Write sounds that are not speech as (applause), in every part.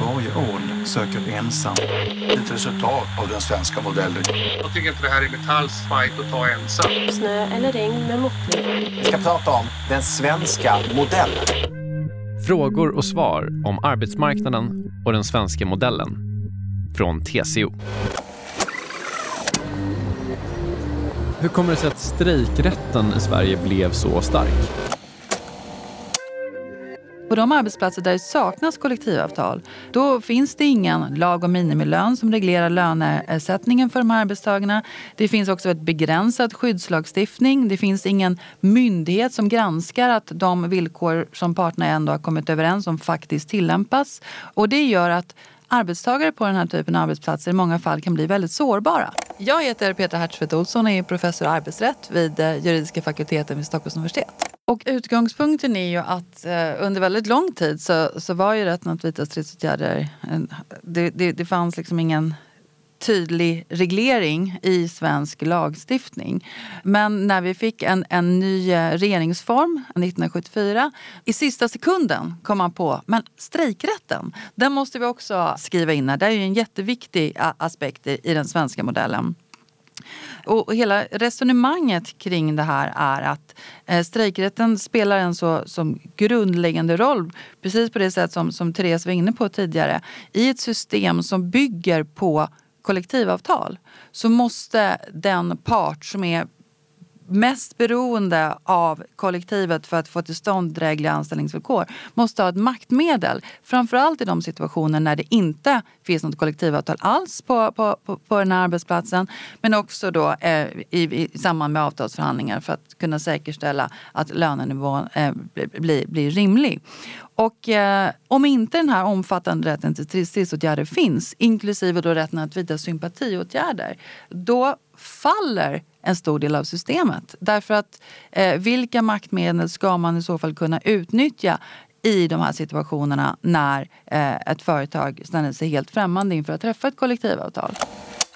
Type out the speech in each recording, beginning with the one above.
Varje ål söker ensam. Ett resultat av den svenska modellen. Jag tycker inte det här är Metalls fight att ta ensam. Snö eller regn med måttlig. Vi ska prata om den svenska modellen. Frågor och svar om arbetsmarknaden och den svenska modellen. Från TCO. Hur kommer det sig att strejkrätten i Sverige blev så stark? På de arbetsplatser där det saknas kollektivavtal, då finns det ingen lag om minimilön som reglerar löneersättningen för de här arbetstagarna. Det finns också ett begränsad skyddslagstiftning. Det finns ingen myndighet som granskar att de villkor som parterna ändå har kommit överens om faktiskt tillämpas. Och det gör att arbetstagare på den här typen av arbetsplatser i många fall kan bli väldigt sårbara. Jag heter Petra Hertzfeldt Olsson och är professor i arbetsrätt vid eh, juridiska fakulteten vid Stockholms universitet. Och utgångspunkten är ju att eh, under väldigt lång tid så, så var ju rätten att vidta stridsåtgärder, det, det, det fanns liksom ingen tydlig reglering i svensk lagstiftning. Men när vi fick en, en ny eh, regeringsform 1974, i sista sekunden kom man på men strejkrätten, den måste vi också skriva in här. Det är ju en jätteviktig eh, aspekt i den svenska modellen. Och hela resonemanget kring det här är att eh, strejkrätten spelar en så som grundläggande roll, precis på det sätt som, som Therese var inne på tidigare, i ett system som bygger på kollektivavtal så måste den part som är mest beroende av kollektivet för att få till stånd drägliga anställningsvillkor måste ha ett maktmedel. Framförallt i de situationer när det inte finns något kollektivavtal alls på, på, på, på den här arbetsplatsen. Men också då eh, i, i samband med avtalsförhandlingar för att kunna säkerställa att lönenivån eh, blir, blir rimlig. Och eh, om inte den här omfattande rätten till stridsåtgärder finns, inklusive då rätten att vidta sympatiåtgärder, då faller en stor del av systemet. Därför att eh, vilka maktmedel ska man i så fall kunna utnyttja i de här situationerna när eh, ett företag ställer sig helt främmande inför att träffa ett kollektivavtal.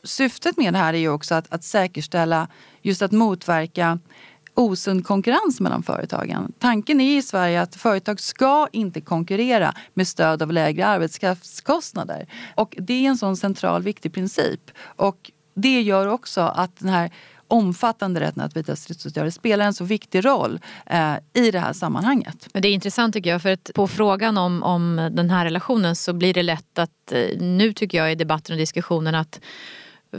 Syftet med det här är ju också att, att säkerställa just att motverka osund konkurrens mellan företagen. Tanken är i Sverige att företag ska inte konkurrera med stöd av lägre arbetskraftskostnader. Och det är en sån central viktig princip. Och det gör också att den här omfattande rätten att vidta stridsåtgärder spelar en så viktig roll eh, i det här sammanhanget. Men det är intressant tycker jag för att på frågan om, om den här relationen så blir det lätt att eh, nu tycker jag i debatten och diskussionen att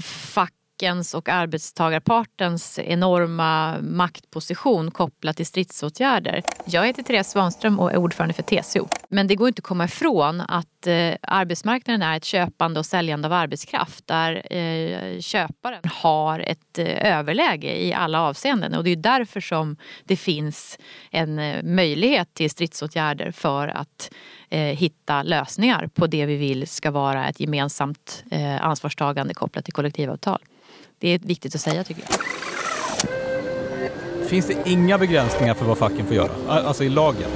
fack fackens och arbetstagarpartens enorma maktposition kopplat till stridsåtgärder. Jag heter Therese Svanström och är ordförande för TCO. Men det går inte att komma ifrån att eh, arbetsmarknaden är ett köpande och säljande av arbetskraft där eh, köparen har ett eh, överläge i alla avseenden. Och det är därför som det finns en eh, möjlighet till stridsåtgärder för att eh, hitta lösningar på det vi vill ska vara ett gemensamt eh, ansvarstagande kopplat till kollektivavtal. Det är viktigt att säga tycker jag. Finns det inga begränsningar för vad facken får göra? Alltså i lagen?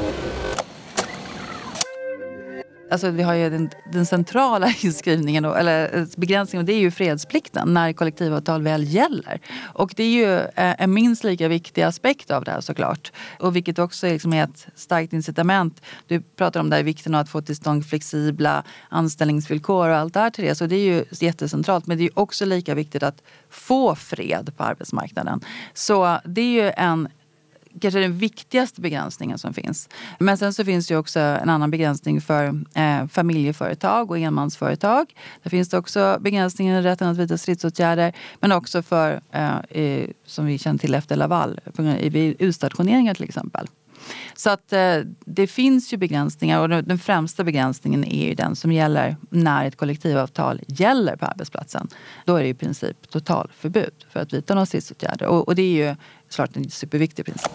Alltså vi har ju den, den centrala (laughs) inskrivningen, eller eh, begränsningen och det är ju fredsplikten när kollektivavtal väl gäller. Och det är ju eh, en minst lika viktig aspekt av det här såklart. Och vilket också liksom är ett starkt incitament. Du pratar om där vikten av att få till stånd flexibla anställningsvillkor och allt det här till det. Så det är ju jättecentralt. Men det är också lika viktigt att få fred på arbetsmarknaden. Så det är ju en kanske den viktigaste begränsningen som finns. Men sen så finns det också en annan begränsning för eh, familjeföretag och enmansföretag. Där finns det också begränsningar i rätten att vidta stridsåtgärder. Men också för, eh, som vi känner till efter Laval, vid utstationeringar till exempel. Så att eh, det finns ju begränsningar och den främsta begränsningen är ju den som gäller när ett kollektivavtal gäller på arbetsplatsen. Då är det i princip totalförbud för att vidta några stridsåtgärder och, och det är ju såklart en superviktig princip.